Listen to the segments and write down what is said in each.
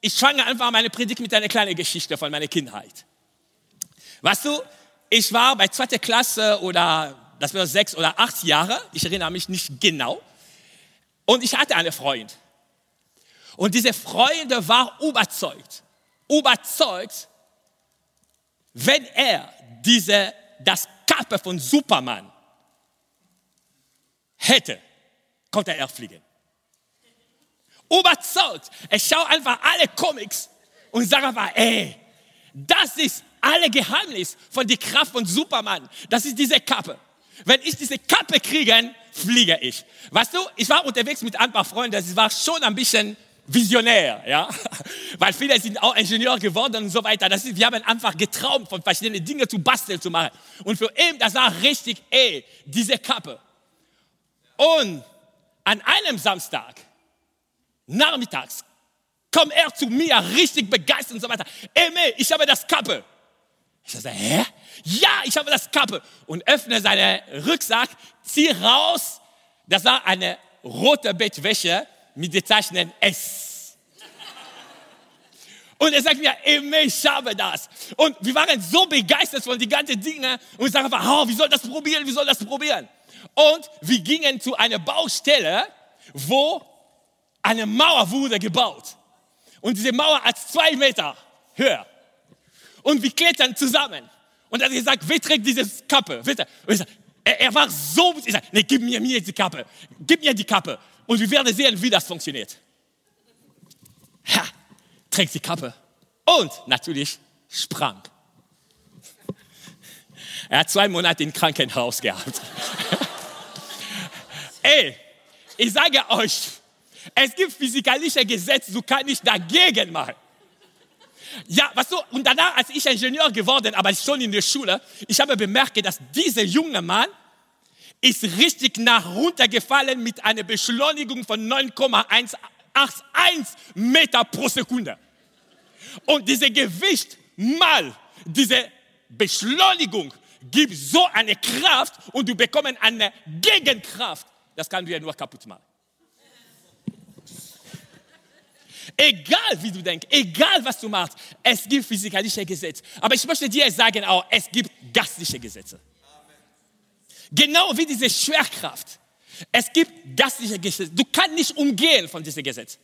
ich fange einfach meine Predigt mit einer kleinen Geschichte von meiner Kindheit. Weißt du, ich war bei zweiter Klasse oder das war sechs oder acht Jahre, ich erinnere mich nicht genau, und ich hatte einen Freund. Und diese Freund war überzeugt, überzeugt, wenn er diese, das Kappe von Superman hätte, konnte er fliegen. Überzeugt. Er schaut einfach alle Comics und sagt einfach, ey, das ist alle Geheimnis von der Kraft von Superman. Das ist diese Kappe. Wenn ich diese Kappe kriege, fliege ich. Weißt du, ich war unterwegs mit ein paar Freunden, das war schon ein bisschen visionär, ja, weil viele sind auch Ingenieur geworden und so weiter. Das ist, wir haben einfach getraumt, von verschiedenen Dingen zu basteln zu machen. Und für ihn, das war richtig, ey, diese Kappe. Und an einem Samstag, nachmittags, kommt er zu mir richtig begeistert und so weiter. Ey, ich habe das Kappe. Ich sage, hä? Ja, ich habe das Kappe. Und öffne seinen Rucksack, zieh raus. Das war eine rote Bettwäsche mit dem Zeichen S. Und er sagt mir, ich habe das. Und wir waren so begeistert von den ganzen Dingen und sagen einfach, oh, wie soll das probieren, wie soll das probieren? Und wir gingen zu einer Baustelle, wo eine Mauer wurde gebaut. Und diese Mauer hat zwei Meter höher. Und wir klettern zusammen. Und er hat gesagt, wer trägt diese Kappe? Er, er war so, ich sage, nee, gib mir, mir die Kappe. Gib mir die Kappe. Und wir werden sehen, wie das funktioniert. Ha, trägt die Kappe. Und natürlich sprang. Er hat zwei Monate im Krankenhaus gehabt. Ey, ich sage euch, es gibt physikalische Gesetze, du kannst nicht dagegen machen. Ja, weißt du, und danach, als ich Ingenieur geworden, aber schon in der Schule, ich habe bemerkt, dass dieser junge Mann ist richtig nach runtergefallen mit einer Beschleunigung von 9,181 Meter pro Sekunde. Und dieses Gewicht mal diese Beschleunigung gibt so eine Kraft und du bekommst eine Gegenkraft. Das kann dir nur kaputt machen. Egal wie du denkst, egal was du machst, es gibt physikalische Gesetze. Aber ich möchte dir sagen auch, es gibt geistliche Gesetze. Genau wie diese Schwerkraft. Es gibt geistliche Gesetze. Du kannst nicht umgehen von diesem Gesetz.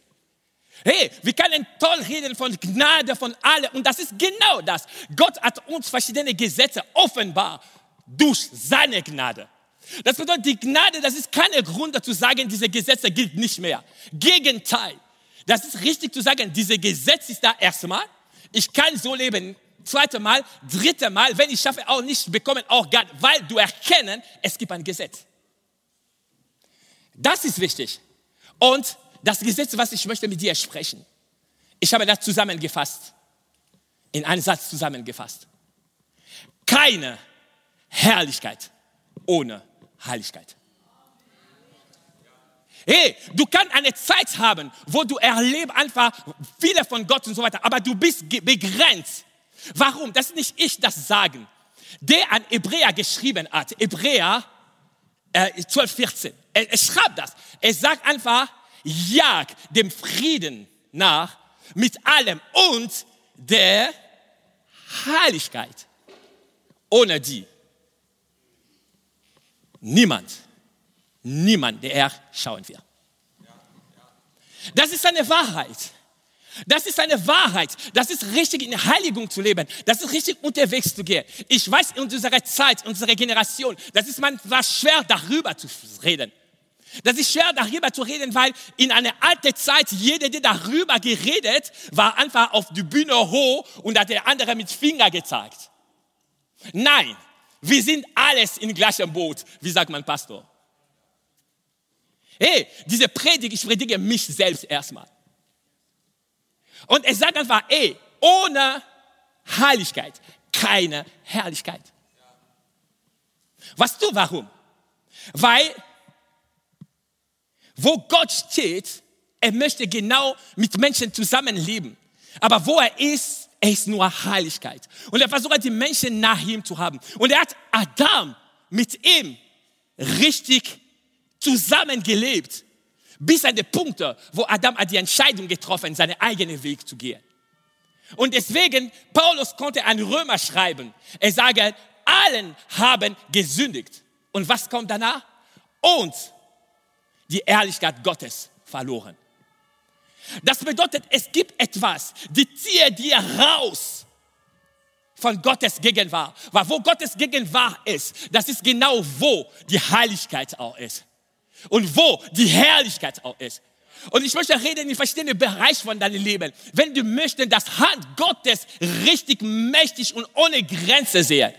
Hey, wir können toll reden von Gnade von allen. Und das ist genau das. Gott hat uns verschiedene Gesetze offenbar durch seine Gnade. Das bedeutet, die Gnade, das ist kein Grund dazu sagen, diese Gesetze gilt nicht mehr. Gegenteil. Das ist richtig zu sagen, diese Gesetz ist da erstmal. Ich kann so leben, zweite Mal, dritte Mal, wenn ich schaffe, auch nicht bekommen, auch Gott, weil du erkennen, es gibt ein Gesetz. Das ist wichtig. Und das Gesetz, was ich möchte mit dir sprechen, ich habe das zusammengefasst, in einen Satz zusammengefasst. Keine Herrlichkeit ohne Heiligkeit. Hey, du kannst eine Zeit haben, wo du erlebst einfach viele von Gott und so weiter, aber du bist begrenzt. Warum? Das ist nicht ich das sagen. Der an Hebräer geschrieben hat, Hebräer äh, 12, 14. Er, er schreibt das. Er sagt einfach, jag dem Frieden nach mit allem und der Heiligkeit. Ohne die niemand niemand, der er schauen wird. Das ist eine Wahrheit. Das ist eine Wahrheit. Das ist richtig in Heiligung zu leben. Das ist richtig unterwegs zu gehen. Ich weiß, in unserer Zeit, unserer Generation, das ist manchmal schwer, darüber zu reden. Das ist schwer, darüber zu reden, weil in einer alten Zeit, jeder, der darüber geredet, war einfach auf die Bühne hoch und hat der andere mit Finger gezeigt. Nein, wir sind alles im gleichen Boot, wie sagt mein Pastor. Hey, diese Predigt, ich predige mich selbst erstmal. Und er sagt einfach, ey, ohne Heiligkeit keine Herrlichkeit. Weißt du warum? Weil, wo Gott steht, er möchte genau mit Menschen zusammenleben. Aber wo er ist, er ist nur Heiligkeit. Und er versucht, die Menschen nach ihm zu haben. Und er hat Adam mit ihm richtig zusammengelebt, Bis an den Punkt, wo Adam hat die Entscheidung getroffen, seinen eigenen Weg zu gehen. Und deswegen, Paulus konnte an Römer schreiben. Er sage, allen haben gesündigt. Und was kommt danach? Und die Ehrlichkeit Gottes verloren. Das bedeutet, es gibt etwas, die ziehe dir raus von Gottes Gegenwart. Weil wo Gottes Gegenwart ist, das ist genau wo die Heiligkeit auch ist. Und wo die Herrlichkeit auch ist. Und ich möchte reden in verschiedenen Bereichen von deinem Leben. Wenn du möchtest, dass Hand Gottes richtig mächtig und ohne Grenze sehen,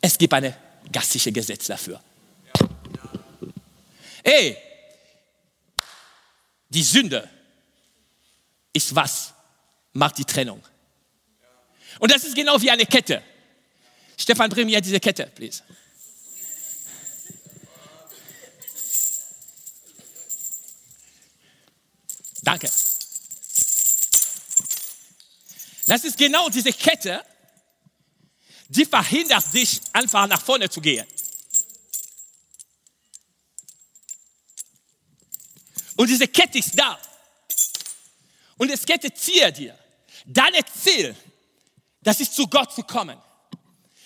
es gibt eine geistliche Gesetz dafür. Ey, die Sünde ist was? Macht die Trennung. Und das ist genau wie eine Kette. Stefan, bring mir diese Kette, please. Danke. Das ist genau diese Kette, die verhindert dich, einfach nach vorne zu gehen. Und diese Kette ist da. Und es Kette ziehe dir. Dein Ziel, das ist zu Gott zu kommen.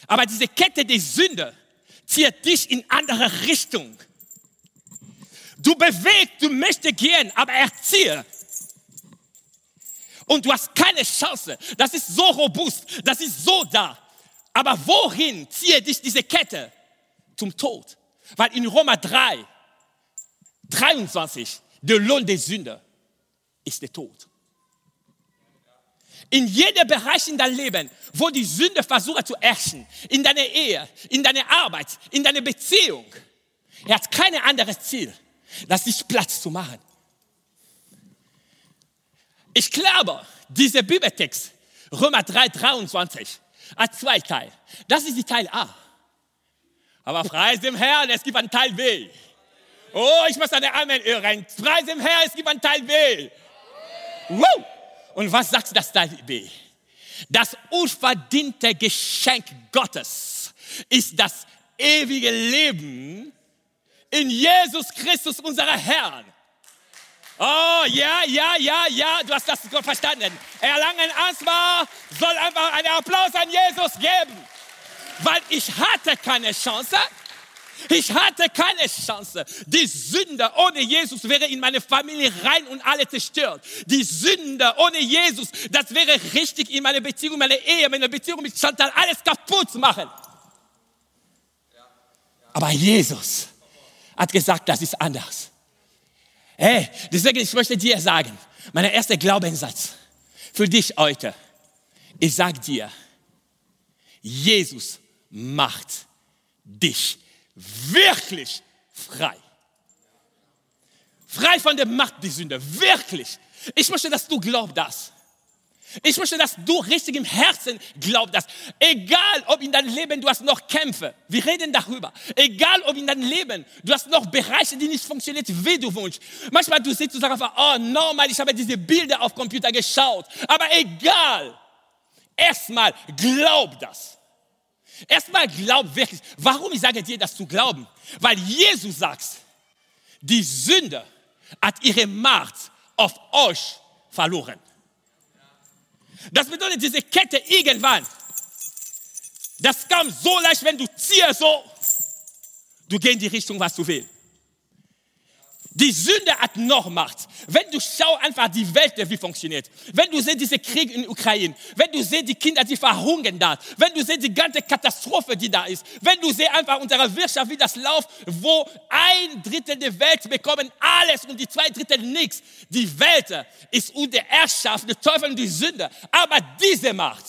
Aber diese Kette der Sünde zieht dich in andere Richtung. Du bewegst, du möchtest gehen, aber er zieht. Und du hast keine Chance. Das ist so robust, das ist so da. Aber wohin zieht dich diese Kette? Zum Tod. Weil in Roma 3, 23, der Lohn der Sünde ist der Tod. In jedem Bereich in deinem Leben, wo die Sünde versucht zu herrschen, in deiner Ehe, in deiner Arbeit, in deiner Beziehung, er hat kein anderes Ziel, das ist Platz zu machen. Ich glaube, dieser Bibeltext, Römer 3, 23, hat zwei Teile. Das ist die Teil A. Aber preis dem Herrn, es gibt einen Teil B. Oh, ich muss eine Amen hören. Preis dem Herrn, es gibt einen Teil B. Woo! Und was sagt das Teil B? Das unverdiente Geschenk Gottes ist das ewige Leben in Jesus Christus, unser Herrn. Oh, ja, ja, ja, ja, du hast das verstanden. Erlangen Asma soll einfach einen Applaus an Jesus geben, weil ich hatte keine Chance. Ich hatte keine Chance. Die Sünde ohne Jesus wäre in meine Familie rein und alle zerstört. Die Sünde ohne Jesus, das wäre richtig in meine Beziehung, meine Ehe, meine Beziehung mit Chantal, alles kaputt zu machen. Aber Jesus hat gesagt, das ist anders. Hey, deswegen, ich möchte dir sagen, mein erster Glaubenssatz für dich heute, ich sag dir, Jesus macht dich wirklich frei. Frei von der Macht der Sünde, wirklich. Ich möchte, dass du glaubst das. Ich möchte, dass du richtig im Herzen glaubst das. Egal, ob in deinem Leben du hast noch Kämpfe, wir reden darüber. Egal, ob in deinem Leben du hast noch Bereiche, die nicht funktionieren, wie du wünschst. Manchmal du sitzt und sagst einfach, oh, normal, ich habe diese Bilder auf Computer geschaut. Aber egal, erstmal glaub das. Erstmal glaub wirklich. Warum ich sage dir das zu glauben? Weil Jesus sagt, die Sünde hat ihre Macht auf euch verloren. Das bedeutet, diese Kette irgendwann, das kam so leicht, wenn du ziehst so, du gehst in die Richtung, was du willst. Die Sünde hat noch Macht. Wenn du schau einfach die Welt, wie funktioniert. Wenn du siehst diese Krieg in Ukraine, wenn du siehst die Kinder, die verhungern da, wenn du siehst die ganze Katastrophe, die da ist, wenn du siehst einfach unsere Wirtschaft, wie das läuft, wo ein Drittel der Welt bekommen alles und die zwei Drittel nichts. Die Welt ist unter Herrschaft der Teufel und die Sünde. Aber diese Macht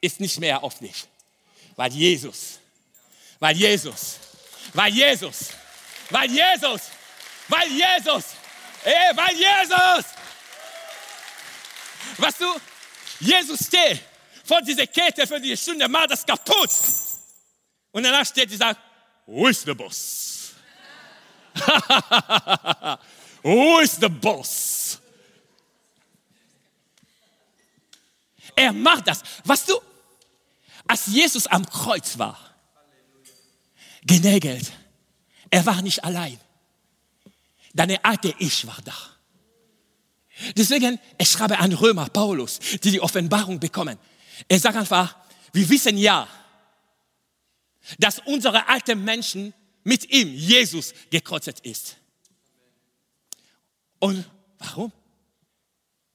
ist nicht mehr auf dich. Weil Jesus, weil Jesus, weil Jesus, weil Jesus, weil Jesus, ey, weil Jesus. Was du, Jesus steht vor dieser Kette für die Stunde, macht das kaputt. Und danach steht und sagt, who is the boss? who is the boss? Er macht das. Was du, als Jesus am Kreuz war, genägelt, er war nicht allein. Deine alte Ich war da. Deswegen, ich schreibe an Römer, Paulus, die die Offenbarung bekommen. Er sagt einfach, wir wissen ja, dass unsere alten Menschen mit ihm, Jesus, gekreuzt ist. Und warum?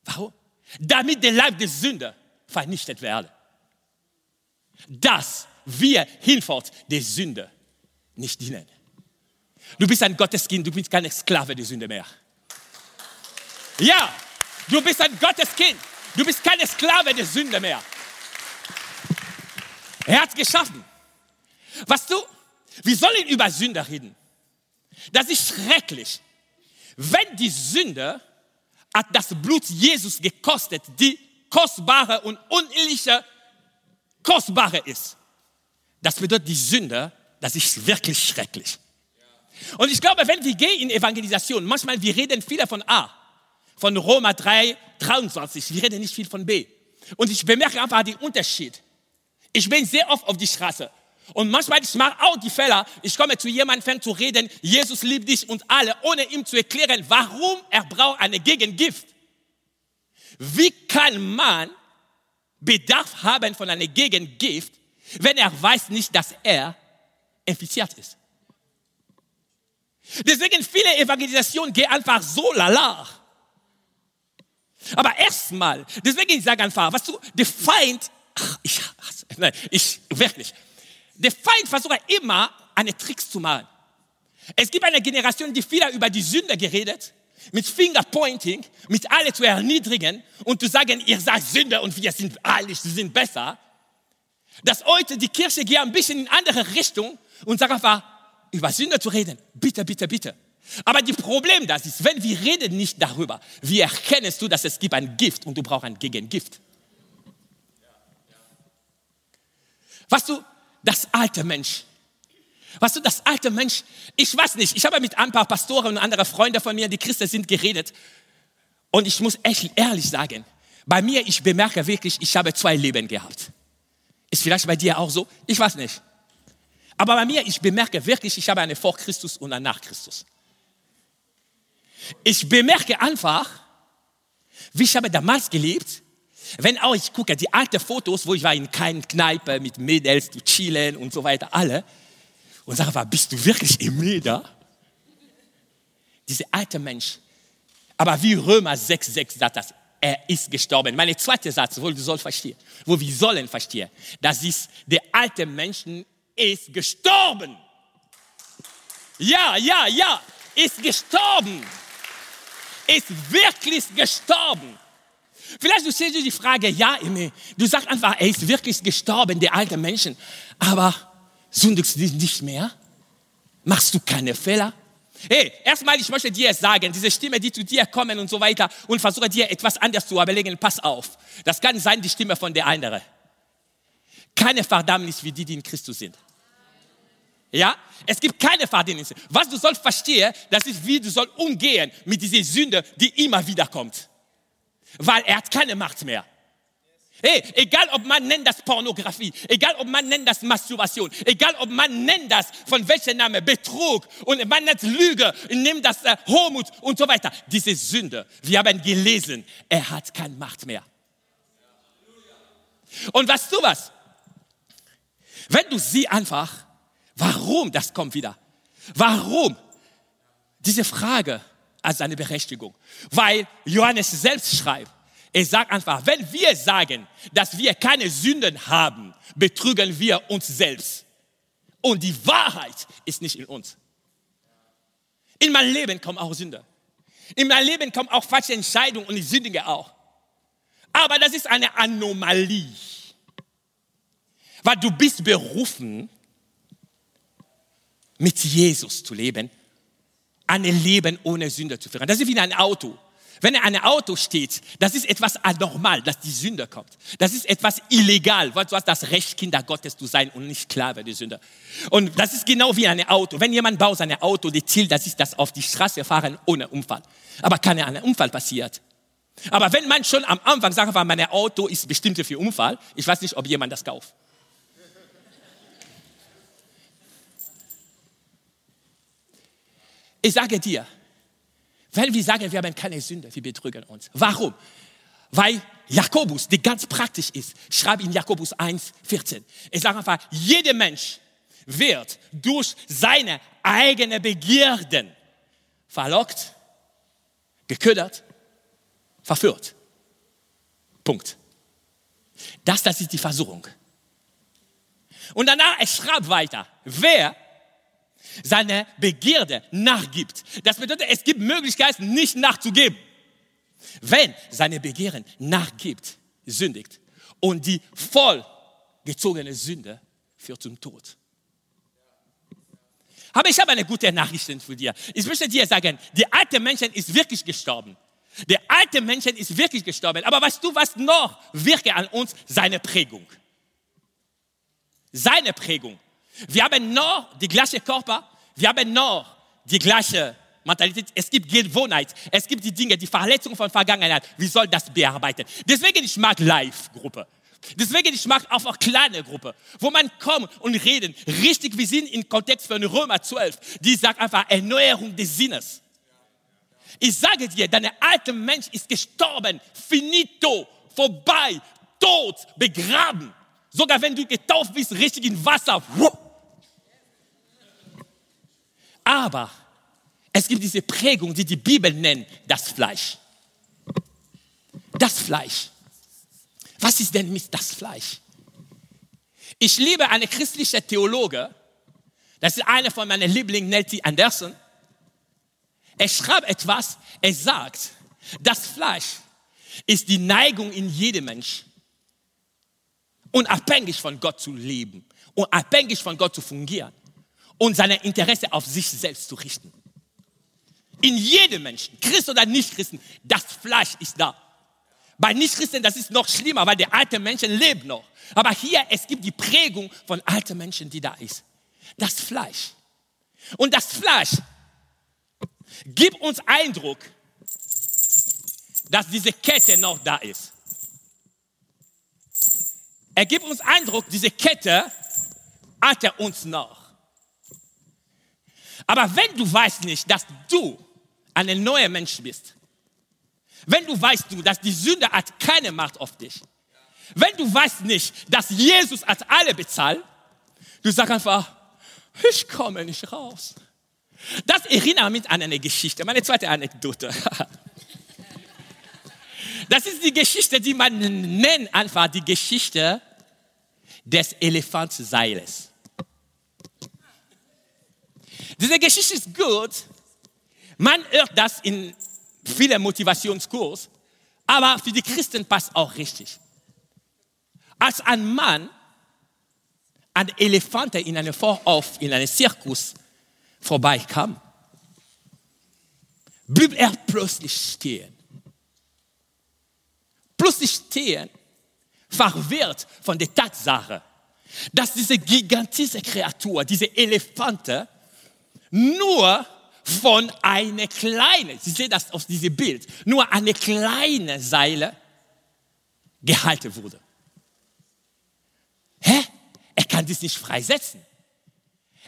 Warum? Damit der Leib der Sünde vernichtet werde. Dass wir hinfort der Sünde nicht dienen. Du bist ein Gotteskind, du bist keine Sklave der Sünde mehr. Ja, du bist ein Gotteskind. Du bist keine Sklave der Sünde mehr. Er hat es geschaffen. Was du, wir sollen über Sünde reden. Das ist schrecklich. Wenn die Sünde hat das Blut Jesus gekostet, die kostbare und unendliche kostbare ist. Das bedeutet die Sünde, das ist wirklich schrecklich. Und ich glaube, wenn wir gehen in Evangelisation, manchmal wir reden viele von A, von Roma 3, 23, wir reden nicht viel von B. Und ich bemerke einfach den Unterschied. Ich bin sehr oft auf die Straße. Und manchmal, ich mache auch die Fehler, ich komme zu jemandem zu reden, Jesus liebt dich und alle, ohne ihm zu erklären, warum er braucht eine Gegengift. Wie kann man Bedarf haben von einer Gegengift, wenn er weiß nicht, dass er infiziert ist? Deswegen viele Evangelisationen gehen einfach so lala. Aber erstmal, deswegen ich sage einfach, was du, der Feind, ach, ich, nein, ich, wirklich, der Feind versucht immer, eine Tricks zu machen. Es gibt eine Generation, die viel über die Sünde geredet, mit Fingerpointing, mit alle zu erniedrigen und zu sagen, ihr seid Sünder und wir sind alle, sie sind besser. Dass heute die Kirche geht ein bisschen in andere Richtung und sagt einfach, über Sünde zu reden, bitte, bitte, bitte. Aber die Problem das ist, wenn wir reden nicht darüber, wie erkennst du, dass es gibt ein Gift und du brauchst ein Gegengift? Was du, das alte Mensch. Was du, das alte Mensch, ich weiß nicht, ich habe mit ein paar Pastoren und anderen Freunden von mir, die Christen sind, geredet. Und ich muss echt ehrlich sagen, bei mir, ich bemerke wirklich, ich habe zwei Leben gehabt. Ist vielleicht bei dir auch so? Ich weiß nicht. Aber bei mir, ich bemerke wirklich, ich habe eine vor Christus und eine nach Christus. Ich bemerke einfach, wie ich habe damals gelebt, wenn auch ich gucke, die alten Fotos, wo ich war in keiner Kneipe mit Mädels, zu chillen und so weiter, alle, und sage, bist du wirklich im da? Dieser alte Mensch. Aber wie Römer 6, 6 sagt das, er ist gestorben. Meine zweite Satz, wo du sollst verstehen, wo wir sollen verstehen, das ist, der alte Mensch ist gestorben. Ja, ja, ja, ist gestorben. Ist wirklich gestorben. Vielleicht du stellst dir die Frage, ja, du sagst einfach, er ist wirklich gestorben, der alte Mensch. Aber sündigst du nicht mehr? Machst du keine Fehler? Hey, erstmal, ich möchte dir sagen, diese Stimme, die zu dir kommen und so weiter und versuche dir etwas anderes zu überlegen, pass auf. Das kann sein die Stimme von der anderen. Keine Verdammnis wie die, die in Christus sind. Ja? Es gibt keine Verdammnis. Was du sollst verstehen, das ist, wie du sollst umgehen mit dieser Sünde, die immer wieder kommt. Weil er hat keine Macht mehr. Hey, egal ob man nennt das Pornografie, egal ob man nennt das Masturbation, egal ob man nennt das von welchem Name Betrug und man nennt Lüge, nimmt das äh, Hochmut und so weiter. Diese Sünde, wir haben gelesen, er hat keine Macht mehr. Und weißt du was? Wenn du sie einfach, warum das kommt wieder? Warum? Diese Frage als eine Berechtigung. Weil Johannes selbst schreibt, er sagt einfach, wenn wir sagen, dass wir keine Sünden haben, betrügen wir uns selbst. Und die Wahrheit ist nicht in uns. In meinem Leben kommen auch Sünder. In meinem Leben kommen auch falsche Entscheidungen und die Sündige auch. Aber das ist eine Anomalie. Weil du bist berufen, mit Jesus zu leben, ein Leben ohne Sünde zu führen. Das ist wie ein Auto. Wenn ein Auto steht, das ist etwas anormal, dass die Sünde kommt. Das ist etwas illegal, weil du hast das Recht, Kinder Gottes zu sein und nicht Sklave der Sünde. Und das ist genau wie ein Auto. Wenn jemand baut sein Auto, die Ziel, das ist das auf die Straße fahren ohne Unfall. Aber kann ein Unfall passiert. Aber wenn man schon am Anfang sagt, mein Auto ist bestimmt für Unfall, ich weiß nicht, ob jemand das kauft. Ich sage dir, Wenn wir sagen, wir haben keine Sünde, wir betrügen uns. Warum? Weil Jakobus, der ganz praktisch ist, schreibt in Jakobus 1, 14. Er sagt einfach, jeder Mensch wird durch seine eigenen Begierden verlockt, geködert, verführt. Punkt. Das, das ist die Versuchung. Und danach, er schreibt weiter, wer seine Begierde nachgibt. Das bedeutet, es gibt Möglichkeiten, nicht nachzugeben. Wenn seine Begehren nachgibt, sündigt und die vollgezogene Sünde führt zum Tod. Aber ich habe eine gute Nachricht für dir. Ich möchte dir sagen, der alte Mensch ist wirklich gestorben. Der alte Mensch ist wirklich gestorben. Aber weißt du, was noch wirke an uns? Seine Prägung. Seine Prägung. Wir haben noch die gleiche Körper, wir haben noch die gleiche Mentalität. Es gibt Gewohnheit, es gibt die Dinge, die Verletzungen von Vergangenheit. Wie soll das bearbeiten? Deswegen ich mag Live-Gruppe. Deswegen ich mag auch kleine Gruppe, wo man kommt und reden. Richtig, wir sind im Kontext von Römer 12, die sagt einfach Erneuerung des Sinnes. Ich sage dir, dein alter Mensch ist gestorben, finito, vorbei, tot, begraben. Sogar wenn du getauft bist, richtig in Wasser. Aber es gibt diese Prägung, die die Bibel nennt, das Fleisch. Das Fleisch. Was ist denn mit das Fleisch? Ich liebe eine christliche Theologe, das ist eine von meinen Lieblingen, Nelty Anderson. Er schreibt etwas, er sagt, das Fleisch ist die Neigung in jedem Mensch, unabhängig von Gott zu leben, unabhängig von Gott zu fungieren und seine Interesse auf sich selbst zu richten. In jedem Menschen, Christ oder Nicht-Christen, das Fleisch ist da. Bei Nicht-Christen, das ist noch schlimmer, weil der alte Menschen lebt noch. Aber hier, es gibt die Prägung von alten Menschen, die da ist. Das Fleisch. Und das Fleisch gibt uns Eindruck, dass diese Kette noch da ist. Er gibt uns Eindruck, diese Kette hat er uns noch. Aber wenn du weißt nicht, dass du ein neuer Mensch bist, wenn du weißt du, dass die Sünde hat keine Macht auf dich, wenn du weißt nicht, dass Jesus hat alle bezahlt, du sagst einfach, ich komme nicht raus. Das erinnert mich an eine Geschichte, meine zweite Anekdote. Das ist die Geschichte, die man nennt einfach die Geschichte des Elefantsseiles. Diese Geschichte ist gut. Man hört das in vielen Motivationskursen, aber für die Christen passt auch richtig. Als ein Mann an Elefanten in einem Vorhof, in einem Zirkus vorbeikam, blieb er plötzlich stehen. Plötzlich stehen, verwirrt von der Tatsache, dass diese gigantische Kreatur, diese Elefanten, nur von einer kleinen, Sie sehen das aus diesem Bild, nur eine kleine Seile gehalten wurde. Hä? Er kann das nicht freisetzen.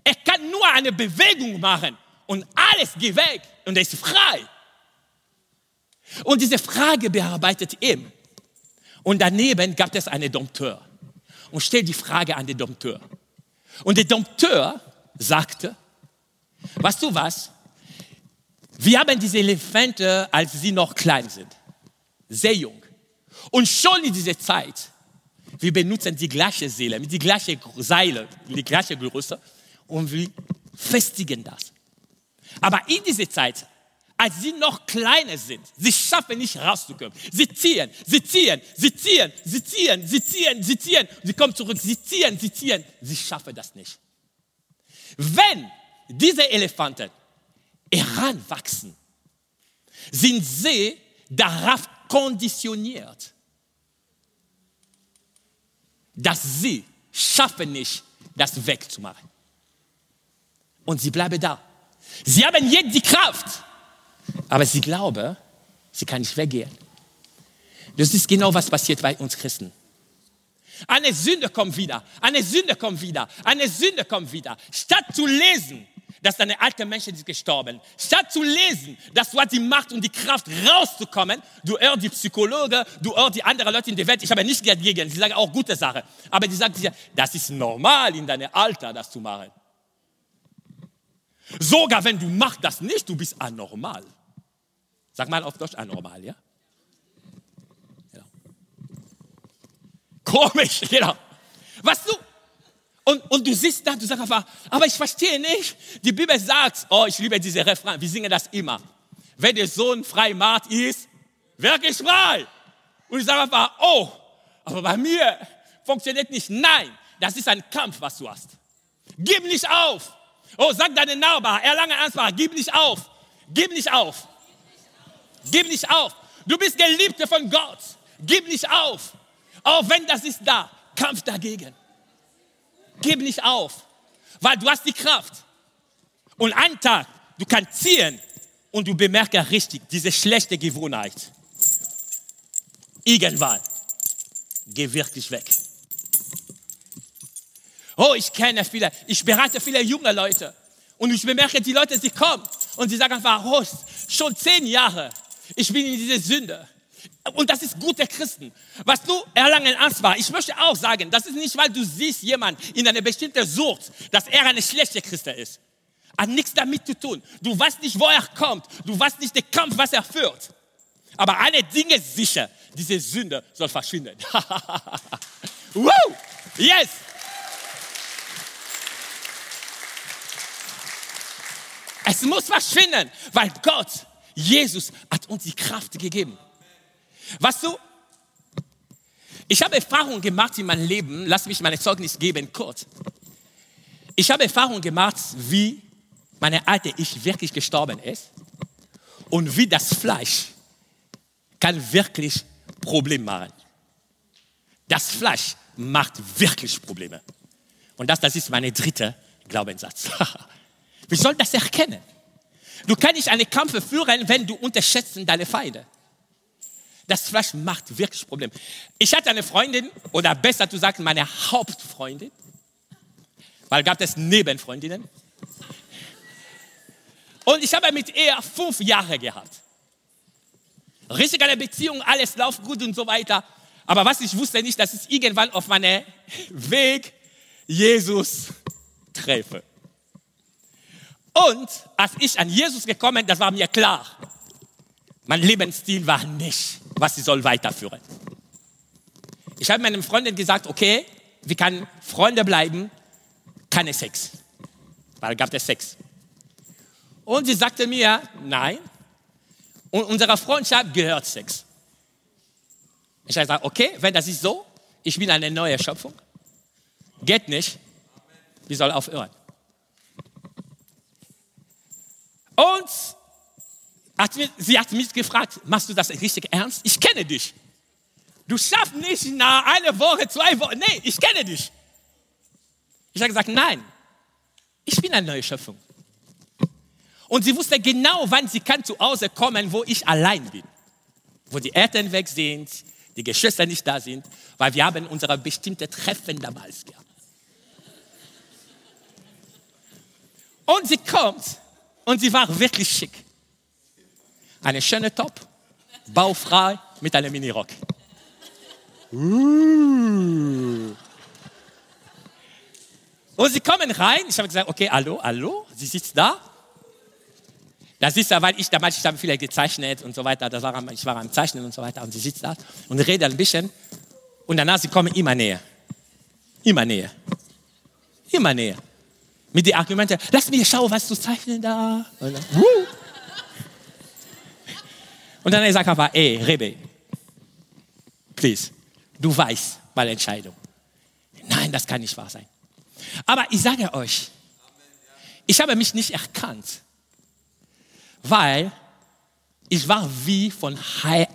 Er kann nur eine Bewegung machen und alles geht weg und er ist frei. Und diese Frage bearbeitet ihm. Und daneben gab es einen Dompteur und stellt die Frage an den Dompteur. Und der Dompteur sagte, Weißt du was? Wir haben diese Elefanten, als sie noch klein sind, sehr jung. Und schon in dieser Zeit, wir benutzen die gleiche Seele, mit die gleiche Seile, die gleiche Größe und wir festigen das. Aber in dieser Zeit, als sie noch kleiner sind, sie schaffen nicht rauszukommen. Sie ziehen, sie ziehen, sie ziehen, sie ziehen, sie ziehen, sie ziehen, sie kommen zurück, sie ziehen, sie ziehen, sie schaffen das nicht. Wenn diese Elefanten heranwachsen, sind sie darauf konditioniert, dass sie schaffen nicht, das wegzumachen. Und sie bleiben da. Sie haben jetzt die Kraft, aber sie glauben, sie kann nicht weggehen. Das ist genau was passiert bei uns Christen. Eine Sünde kommt wieder, eine Sünde kommt wieder, eine Sünde kommt wieder. Statt zu lesen, dass deine alten Menschen sind gestorben. Statt zu lesen, dass du hast die Macht und die Kraft rauszukommen, du hörst die Psychologen, du hörst die anderen Leute in der Welt. Ich habe nicht dagegen, sie sagen auch gute Sachen. Aber die sagen dir, das ist normal in deinem Alter, das zu machen. Sogar wenn du machst das nicht, du bist anormal. Sag mal auf Deutsch anormal, ja? Genau. Komisch, genau. Was du, und, und du siehst da, du sagst einfach, aber ich verstehe nicht. Die Bibel sagt, oh, ich liebe diese Refrain, wir singen das immer. Wenn der Sohn frei macht, ist wirklich frei. Und ich sage einfach, oh, aber bei mir funktioniert nicht. Nein, das ist ein Kampf, was du hast. Gib nicht auf. Oh, sag deinen Nachbar, erlange Ansprache, gib nicht auf. Gib nicht auf. Gib nicht auf. Du bist Geliebte von Gott. Gib nicht auf. Auch wenn das ist da. Kampf dagegen. Gib nicht auf, weil du hast die Kraft. Und einen Tag, du kannst ziehen und du bemerkst richtig diese schlechte Gewohnheit. Irgendwann, geh wirklich weg. Oh, ich kenne viele, ich berate viele junge Leute und ich bemerke, die Leute, sie kommen und sie sagen einfach, oh, schon zehn Jahre, ich bin in dieser Sünde. Und das ist gute Christen. Was du erlangen Angst war, ich möchte auch sagen, das ist nicht, weil du siehst jemand in einer bestimmten Sucht, dass er eine schlechte Christ ist. Hat nichts damit zu tun. Du weißt nicht, wo er kommt. Du weißt nicht den Kampf, was er führt. Aber eine Dinge ist sicher, diese Sünde soll verschwinden. Woo! Yes! Es muss verschwinden, weil Gott, Jesus, hat uns die Kraft gegeben. Weißt du, ich habe Erfahrungen gemacht in meinem Leben, lass mich meine Zeugnis geben, kurz. Ich habe Erfahrungen gemacht, wie meine alte Ich wirklich gestorben ist und wie das Fleisch kann wirklich Probleme machen. Das Fleisch macht wirklich Probleme. Und das, das ist mein dritter Glaubenssatz. Wie soll das erkennen? Du kannst nicht eine Kampf führen, wenn du unterschätzt deine Feinde. Das Fleisch macht wirklich Probleme. Ich hatte eine Freundin, oder besser zu sagen, meine Hauptfreundin, weil gab es Nebenfreundinnen. Und ich habe mit ihr fünf Jahre gehabt. Richtig eine Beziehung, alles läuft gut und so weiter. Aber was ich wusste nicht, dass ich irgendwann auf meinem Weg Jesus treffe. Und als ich an Jesus gekommen, das war mir klar. Mein Lebensstil war nicht, was sie soll weiterführen. Ich habe meinem Freundin gesagt, okay, wir können Freunde bleiben, keine Sex. Weil gab es Sex. Und sie sagte mir, nein. Und unserer Freundschaft gehört Sex. Ich habe gesagt, okay, wenn das ist so, ich bin eine neue Schöpfung. Geht nicht. Wir sollen aufhören. Und sie hat mich gefragt, machst du das richtig ernst? Ich kenne dich. Du schaffst nicht nach einer Woche, zwei Wochen. Nee, ich kenne dich. Ich habe gesagt, nein, ich bin eine neue Schöpfung. Und sie wusste genau, wann sie kann zu Hause kommen, wo ich allein bin. Wo die Eltern weg sind, die Geschwister nicht da sind, weil wir haben unsere bestimmte Treffen damals gehabt. Und sie kommt und sie war wirklich schick. Eine schöne Top, baufrei mit einem Minirock. Uh. Und sie kommen rein. Ich habe gesagt, okay, hallo, hallo, sie sitzt da. Das ist ja, weil ich damals, ich habe viele gezeichnet und so weiter, das war, ich war am Zeichnen und so weiter und sie sitzt da und redet ein bisschen und danach sie kommen immer näher. Immer näher. Immer näher. Mit den Argumenten, lass mich schauen, was du zeichnen da. Und dann, uh. Und dann sagt er ey, Rebe, please, du weißt meine Entscheidung. Nein, das kann nicht wahr sein. Aber ich sage euch, ich habe mich nicht erkannt, weil ich war wie von, He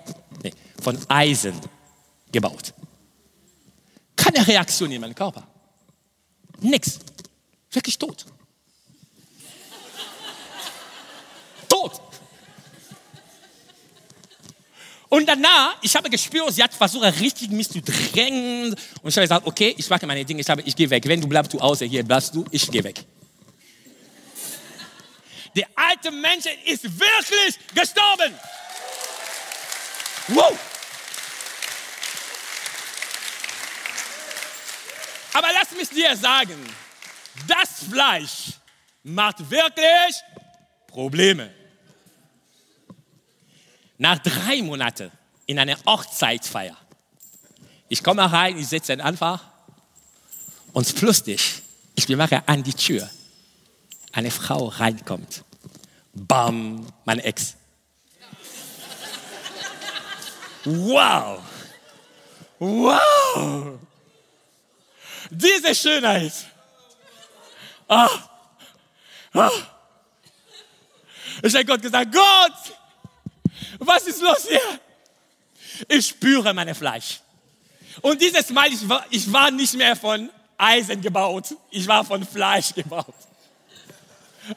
nee, von Eisen gebaut. Keine Reaktion in meinem Körper. Nix. Wirklich tot. Und danach, ich habe gespürt, sie hat versucht, richtig mich zu drängen. Und ich habe gesagt, okay, ich mache meine Dinge, ich, ich gehe weg. Wenn du bleibst zu Hause, hier bleibst du, ich gehe weg. Der alte Mensch ist wirklich gestorben. Wow. Aber lass mich dir sagen, das Fleisch macht wirklich Probleme. Nach drei Monaten in einer Hochzeitsfeier, ich komme rein, ich setze einfach und plötzlich, ich mache an die Tür, eine Frau reinkommt. Bam, mein Ex. Wow! Wow! Diese Schönheit. Ah. Ah. Ich habe Gott gesagt, Gott, was ist los hier? Ich spüre mein Fleisch. Und dieses Mal, ich war, ich war nicht mehr von Eisen gebaut, ich war von Fleisch gebaut.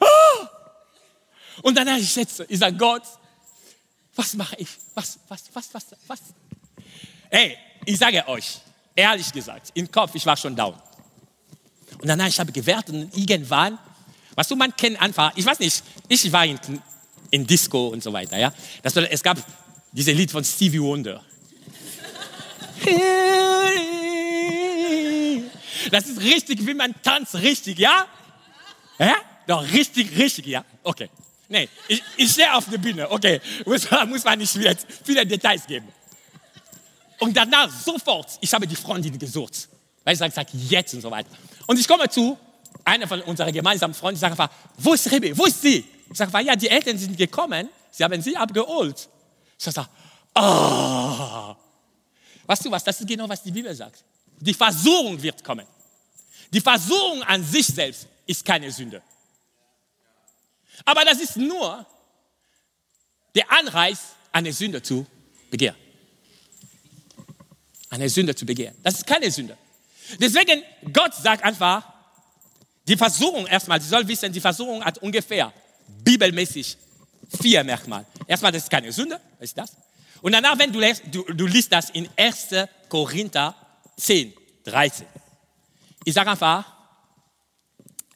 Ah. Und dann ich schätze, ich sage, Gott, was mache ich? Was, was, was, was, was? Ey, ich sage euch, ehrlich gesagt, im Kopf, ich war schon down. Und danach, ich habe gewertet und irgendwann, was du, man kennt einfach, ich weiß nicht, ich war in, in Disco und so weiter, ja. Das, es gab dieses Lied von Stevie Wonder. Das ist richtig, wie man tanzt, richtig, ja? Ja? Doch, richtig, richtig, ja? Okay. Nee, ich, ich stehe auf der Bühne, okay. Muss, muss man nicht viele Details geben. Und danach sofort, ich habe die Freundin gesucht. Weil ich sage, sag jetzt und so weiter. Und ich komme zu einer von unseren gemeinsamen Freunden, ich sage einfach, wo ist Rebe, wo ist sie? Ich sage, ja, die Eltern sind gekommen, sie haben sie abgeholt. Ich sage, ah. Oh. Weißt du was, das ist genau, was die Bibel sagt. Die Versuchung wird kommen. Die Versuchung an sich selbst ist keine Sünde. Aber das ist nur der Anreiz, eine Sünde zu begehren. Eine Sünde zu begehren. Das ist keine Sünde. Deswegen, Gott sagt einfach, die Versuchung erstmal, sie soll wissen, die Versuchung hat ungefähr bibelmäßig vier Merkmale. Erstmal, das ist keine Sünde, was ist das? Und danach, wenn du, liest, du, du liest das in 1. Korinther 10, 13. Ich sage einfach,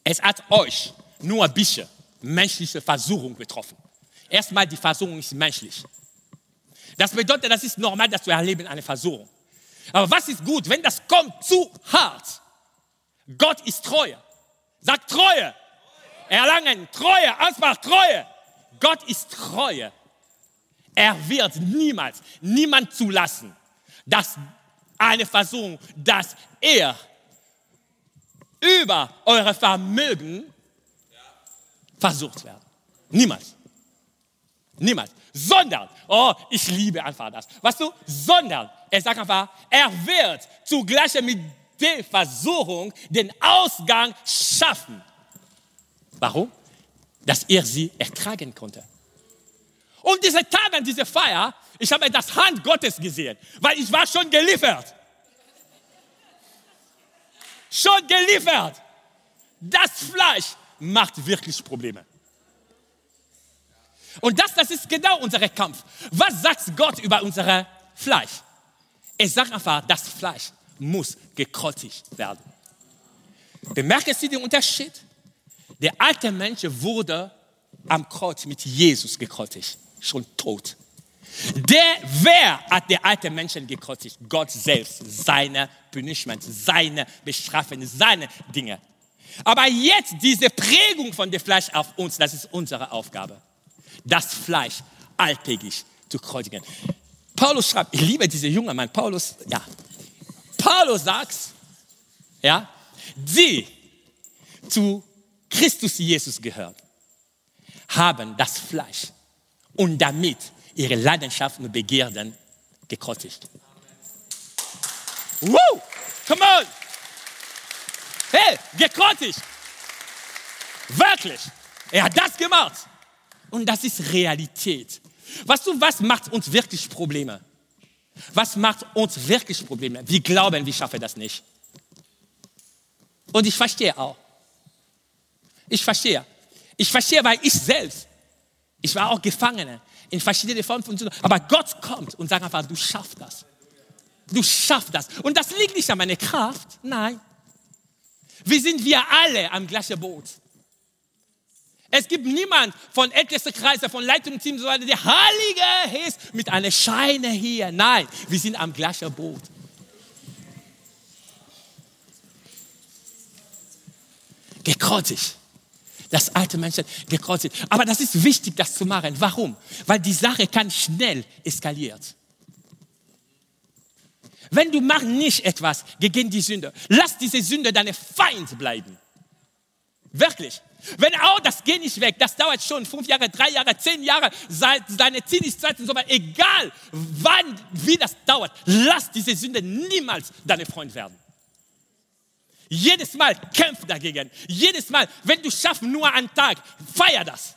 es hat euch nur ein bisschen menschliche Versuchung betroffen. Erstmal, die Versuchung ist menschlich. Das bedeutet, das ist normal, dass wir erleben eine Versuchung. Aber was ist gut, wenn das kommt zu hart? Gott ist Treue. Sagt Treue. Erlangen, Treue, Ansbach, Treue. Gott ist Treue. Er wird niemals, niemand zulassen, dass eine Versuchung, dass er über eure Vermögen versucht werden. Niemals. Niemals. Sondern, oh, ich liebe einfach das. Weißt du, sondern, er sagt einfach, er wird zugleich mit der Versuchung den Ausgang schaffen. Warum? Dass er sie ertragen konnte. Und diese Tage, diese Feier, ich habe das Hand Gottes gesehen, weil ich war schon geliefert. Schon geliefert. Das Fleisch macht wirklich Probleme. Und das, das ist genau unser Kampf. Was sagt Gott über unser Fleisch? Er sagt einfach, das Fleisch muss gekreuzigt werden. Bemerken Sie den Unterschied? Der alte Mensch wurde am Kreuz mit Jesus gekreuzigt, schon tot. Der, wer hat der alte Menschen gekreuzigt? Gott selbst, seine Punishment, seine Bestrafung, seine Dinge. Aber jetzt diese Prägung von dem Fleisch auf uns, das ist unsere Aufgabe. Das Fleisch alltäglich zu kreuzigen. Paulus schreibt, ich liebe diese junge Mann, Paulus, ja. Paulus sagt, ja, die zu Christus Jesus gehören, haben das Fleisch und damit ihre Leidenschaften und Begierden gekreuzigt. Woo! Come on! Hey, gekreuzigt! Wirklich! Er hat das gemacht. Und das ist Realität. Weißt du, was macht uns wirklich Probleme? Was macht uns wirklich Probleme? Wir glauben, wir schaffen das nicht. Und ich verstehe auch. Ich verstehe. Ich verstehe, weil ich selbst, ich war auch Gefangene in verschiedenen Formen von Sünden. Aber Gott kommt und sagt einfach, du schaffst das. Du schaffst das. Und das liegt nicht an meiner Kraft. Nein. Wir sind wir alle am gleichen Boot. Es gibt niemand von ältesten Kreise, von Leitungsteam, so weiter, der Heilige ist mit einer Scheine hier. Nein, wir sind am gleichen Boot. Gekreuzigt. Das alte Menschen gekreuzigt. Aber das ist wichtig, das zu machen. Warum? Weil die Sache kann schnell eskaliert. Wenn du machst nicht etwas gegen die Sünde, lass diese Sünde deine Feind bleiben. Wirklich. Wenn auch das geht nicht weg, das dauert schon fünf Jahre, drei Jahre, zehn Jahre, seine Zielzeit und so weiter, egal wann, wie das dauert, lass diese Sünde niemals deine Freund werden. Jedes Mal kämpf dagegen. Jedes Mal, wenn du schaffst, nur einen Tag, feier das.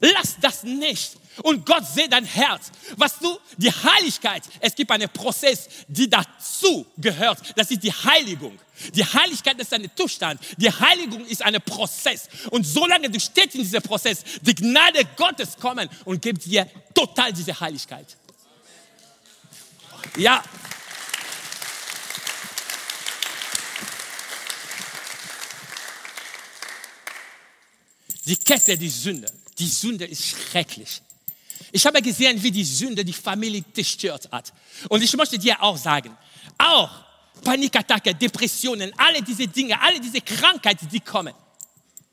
Lass das nicht. Und Gott sieht dein Herz. Was du, die Heiligkeit, es gibt einen Prozess, die dazu gehört. Das ist die Heiligung. Die Heiligkeit ist ein Zustand. Die Heiligung ist ein Prozess. Und solange du stehst in diesem Prozess, die Gnade Gottes kommen und gibt dir total diese Heiligkeit. Ja. Die Kette, die Sünde. Die Sünde ist schrecklich. Ich habe gesehen, wie die Sünde die Familie zerstört hat. Und ich möchte dir auch sagen, auch Panikattacke, Depressionen, alle diese Dinge, alle diese Krankheiten, die kommen.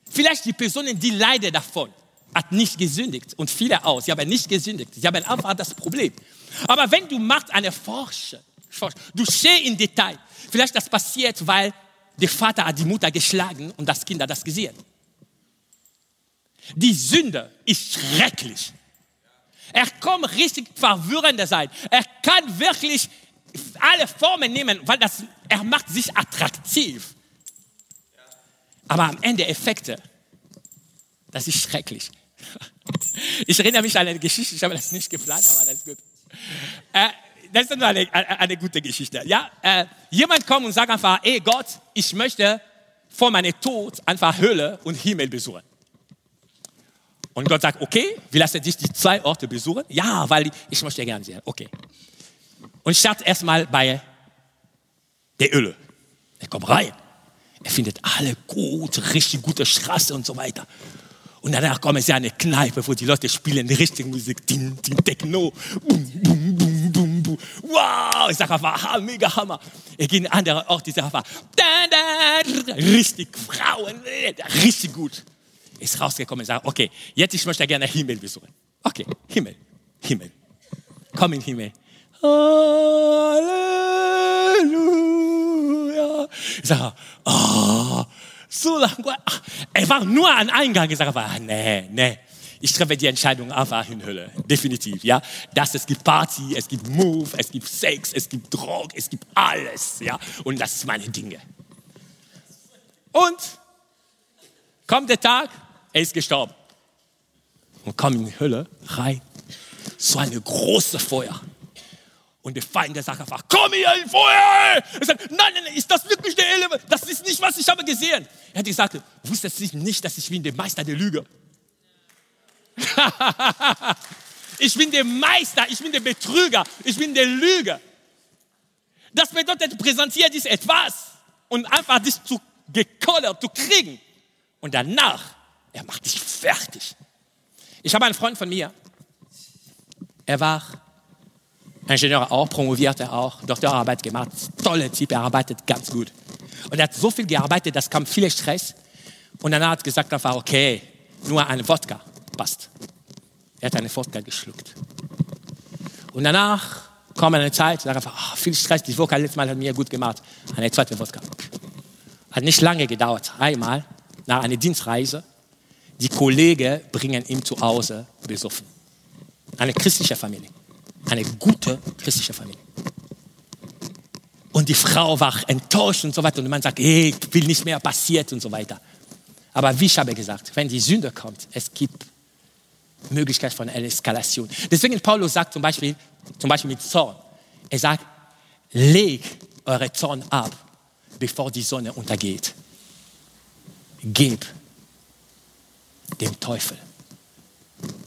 Vielleicht die Personen, die leiden davon, hat nicht gesündigt und viele auch, sie haben nicht gesündigt, sie haben einfach das Problem. Aber wenn du machst eine Forschung, du stehst im Detail, vielleicht das passiert, weil der Vater hat die Mutter geschlagen und das Kind hat das gesehen. Die Sünde ist schrecklich. Er kann richtig verwirrender sein. Er kann wirklich alle Formen nehmen, weil das, er macht sich attraktiv. Aber am Ende Effekte, das ist schrecklich. Ich erinnere mich an eine Geschichte, ich habe das nicht geplant, aber das ist gut. Äh, das ist nur eine, eine, gute Geschichte. Ja, äh, jemand kommt und sagt einfach, ey Gott, ich möchte vor meinem Tod einfach Hölle und Himmel besuchen. Und Gott sagt, okay, wir lassen dich die zwei Orte besuchen. Ja, weil ich möchte gerne sehen. Okay. Und starte erstmal bei der Öle. Er kommt rein. Er findet alle gut, richtig gute Straße und so weiter. Und danach kommen sie an eine Kneipe, wo die Leute spielen richtige Musik, din, din, Techno, bum, bum, bum, bum, bum. Wow, ich sage einfach, mega Hammer. Er geht in andere Orte, ich sage einfach, richtig Frauen, richtig gut ist rausgekommen und sagt, okay, jetzt ich möchte gerne Himmel besuchen. Okay, Himmel, Himmel. Komm in Himmel. Halleluja. Ich sage, oh, so langweilig. Er war nur an Eingang. Ich sage, nee, nee. Ich treffe die Entscheidung einfach in Hölle. Definitiv, ja. Das, es gibt Party, es gibt Move, es gibt Sex, es gibt Drog, es gibt alles, ja. Und das ist meine Dinge. Und kommt der Tag, er ist gestorben. Und kam in die Hölle rein. So eine große Feuer. Und der Feind, der sagt einfach, komm hier in Feuer! Er sagt, nein, nein, nein, ist das wirklich der Elefant? Das ist nicht, was ich habe gesehen. Er hat gesagt, wusstest du nicht, dass ich bin der Meister der Lüge? ich bin der Meister, ich bin der Betrüger, ich bin der Lüger. Das bedeutet, präsentiert dich etwas und einfach dich zu gekollert, zu kriegen. Und danach er macht dich fertig. Ich habe einen Freund von mir, er war Ingenieur auch, promovierte auch, Doktorarbeit gemacht, tolle Typ, er arbeitet ganz gut. Und er hat so viel gearbeitet, das kam viel Stress. Und dann hat er gesagt, einfach, okay, nur ein Wodka passt. Er hat eine Wodka geschluckt. Und danach kam eine Zeit, sagt einfach, oh, viel Stress, die Wodka letztes Mal hat mir gut gemacht. Eine zweite Wodka. Hat nicht lange gedauert. Einmal, nach einer Dienstreise, die Kollegen bringen ihn zu Hause besoffen. Eine christliche Familie. Eine gute christliche Familie. Und die Frau war enttäuscht und so weiter. Und man sagt, hey, ich will nicht mehr passiert und so weiter. Aber wie ich habe gesagt, wenn die Sünde kommt, es gibt Möglichkeit von einer Eskalation. Deswegen Paulus sagt zum Beispiel, zum Beispiel mit Zorn, er sagt, leg eure Zorn ab, bevor die Sonne untergeht. Gebt dem Teufel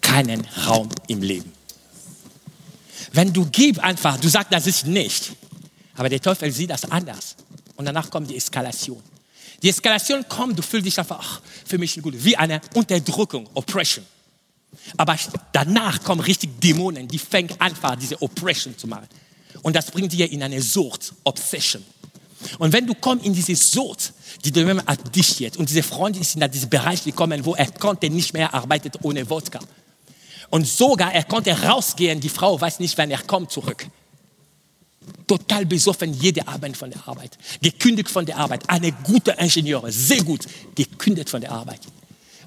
keinen Raum im Leben. Wenn du gib einfach, du sagst, das ist nicht, aber der Teufel sieht das anders und danach kommt die Eskalation. Die Eskalation kommt, du fühlst dich einfach, ach, für mich gut, wie eine Unterdrückung, Oppression. Aber danach kommen richtig Dämonen, die fangen einfach diese Oppression zu machen. Und das bringt dir in eine Sucht, Obsession. Und wenn du kommst in diese Sucht, die Dämon hat dich jetzt, und diese Freundin ist in diesen Bereich gekommen, wo er konnte nicht mehr arbeiten ohne Wodka. Und sogar, er konnte rausgehen, die Frau weiß nicht, wann er kommt zurück. Total besoffen jede Abend von der Arbeit. Gekündigt von der Arbeit. Eine gute Ingenieurin, sehr gut, gekündigt von der Arbeit.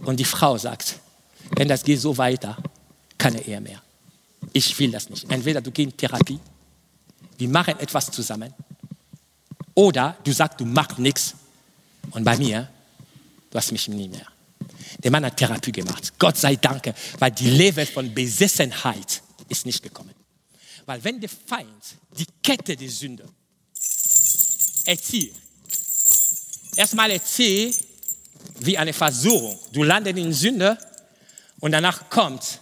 Und die Frau sagt, wenn das geht so weiter, keine Ehe mehr. Ich will das nicht. Entweder du gehst in Therapie, wir machen etwas zusammen, oder du sagst, du machst nichts und bei mir, du hast mich nie mehr. Der Mann hat Therapie gemacht. Gott sei Dank, weil die Level von Besessenheit ist nicht gekommen. Weil wenn der Feind die Kette der Sünde erzieht, erstmal erzieht wie eine Versuchung. Du landest in Sünde und danach kommt,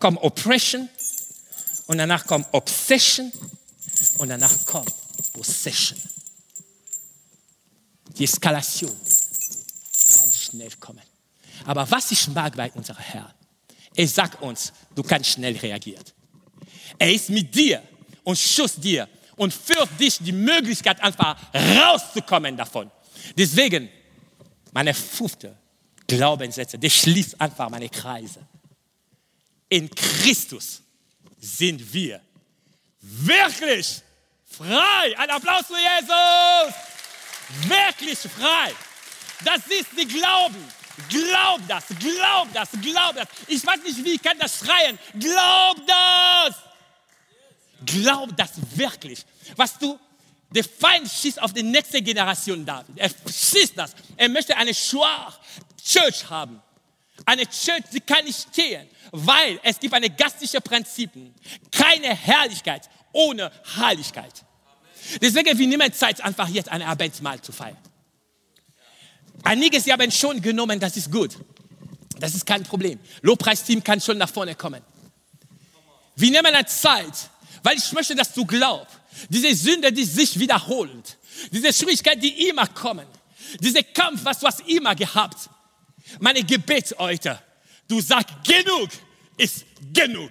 kommt Oppression und danach kommt Obsession und danach kommt Possession. Die Eskalation kann schnell kommen. Aber was ich mag bei unserem Herrn, er sagt uns, du kannst schnell reagieren. Er ist mit dir und schützt dir und führt dich die Möglichkeit einfach rauszukommen davon. Deswegen, meine fünfte Glaubenssätze, der schließt einfach meine Kreise. In Christus sind wir wirklich frei. Ein Applaus für Jesus. Wirklich frei. Das ist die Glauben. Glaub das, glaub das, glaub das. Ich weiß nicht, wie ich kann das schreien. Glaub das. Glaub das wirklich. Was du, der Feind schießt auf die nächste Generation David. Er schießt das. Er möchte eine schwache Church haben. Eine Church, die kann nicht stehen, weil es gibt eine gastliche Prinzipien. Keine Herrlichkeit ohne Heiligkeit. Deswegen, wir nehmen Zeit, einfach jetzt ein Abendmahl zu feiern. Einige, sie haben schon genommen, das ist gut. Das ist kein Problem. Lobpreisteam kann schon nach vorne kommen. Wir nehmen eine Zeit, weil ich möchte, dass du glaubst. Diese Sünde, die sich wiederholen. Diese Schwierigkeiten, die immer kommen. Dieser Kampf, was du hast immer gehabt. Meine Gebet heute. Du sagst, genug ist genug.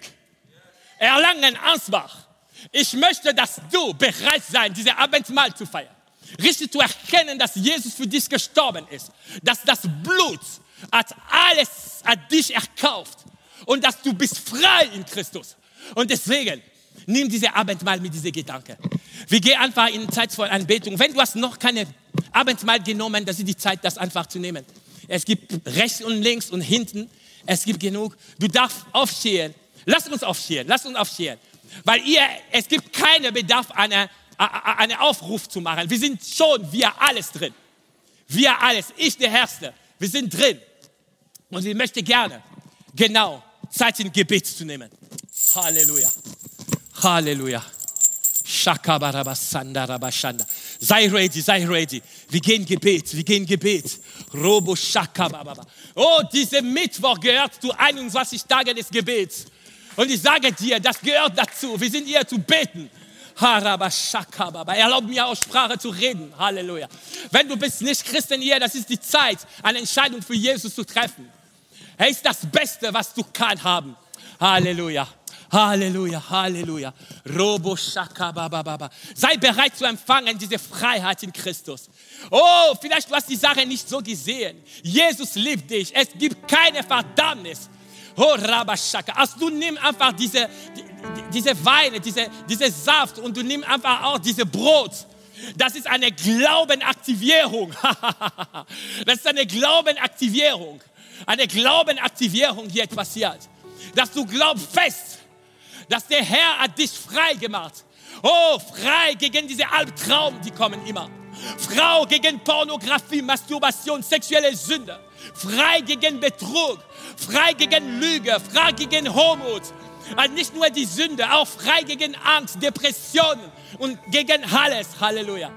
Erlangen Ansbach ich möchte, dass du bereit sein, diese Abendmahl zu feiern. Richtig zu erkennen, dass Jesus für dich gestorben ist. Dass das Blut hat alles hat dich erkauft. Und dass du bist frei in Christus. Und deswegen, nimm diese Abendmahl mit diesem Gedanken. Wir gehen einfach in Zeit von Anbetung. Wenn du hast noch keine Abendmahl genommen, das ist die Zeit, das einfach zu nehmen. Es gibt rechts und links und hinten. Es gibt genug. Du darfst aufstehen. Lass uns aufstehen. Lass uns aufstehen. Weil ihr, es gibt keinen Bedarf, einen eine Aufruf zu machen. Wir sind schon, wir alles drin. Wir alles, ich der Herrste, wir sind drin. Und ich möchte gerne, genau, Zeit in Gebet zu nehmen. Halleluja. Halleluja. Sei ready, sei ready. Wir gehen Gebet, wir gehen Gebet. Robo Shakababa. Oh, dieser Mittwoch gehört zu 21 Tagen des Gebets. Und ich sage dir, das gehört dazu. Wir sind hier zu beten. Erlaub mir aus Sprache zu reden. Halleluja. Wenn du bist nicht Christen hier, das ist die Zeit, eine Entscheidung für Jesus zu treffen. Er ist das Beste, was du kann haben. Halleluja. Halleluja, Halleluja. Robo Shaka Sei bereit zu empfangen diese Freiheit in Christus. Oh, vielleicht du hast die Sache nicht so gesehen. Jesus liebt dich. Es gibt keine Verdammnis. Oh, Rabashaka. Also du nimmst einfach diese, diese Weine, diese, diese Saft und du nimmst einfach auch diese Brot. Das ist eine Glaubenaktivierung. das ist eine Glaubenaktivierung. Eine Glaubenaktivierung hier passiert. Dass du glaubst fest, dass der Herr hat dich frei gemacht. Oh, frei gegen diese Albtraum, die kommen immer. Frau gegen Pornografie, Masturbation, sexuelle Sünde. Frei gegen Betrug, frei gegen Lüge, frei gegen Hochmut. Und nicht nur die Sünde, auch frei gegen Angst, Depressionen und gegen alles. Halleluja.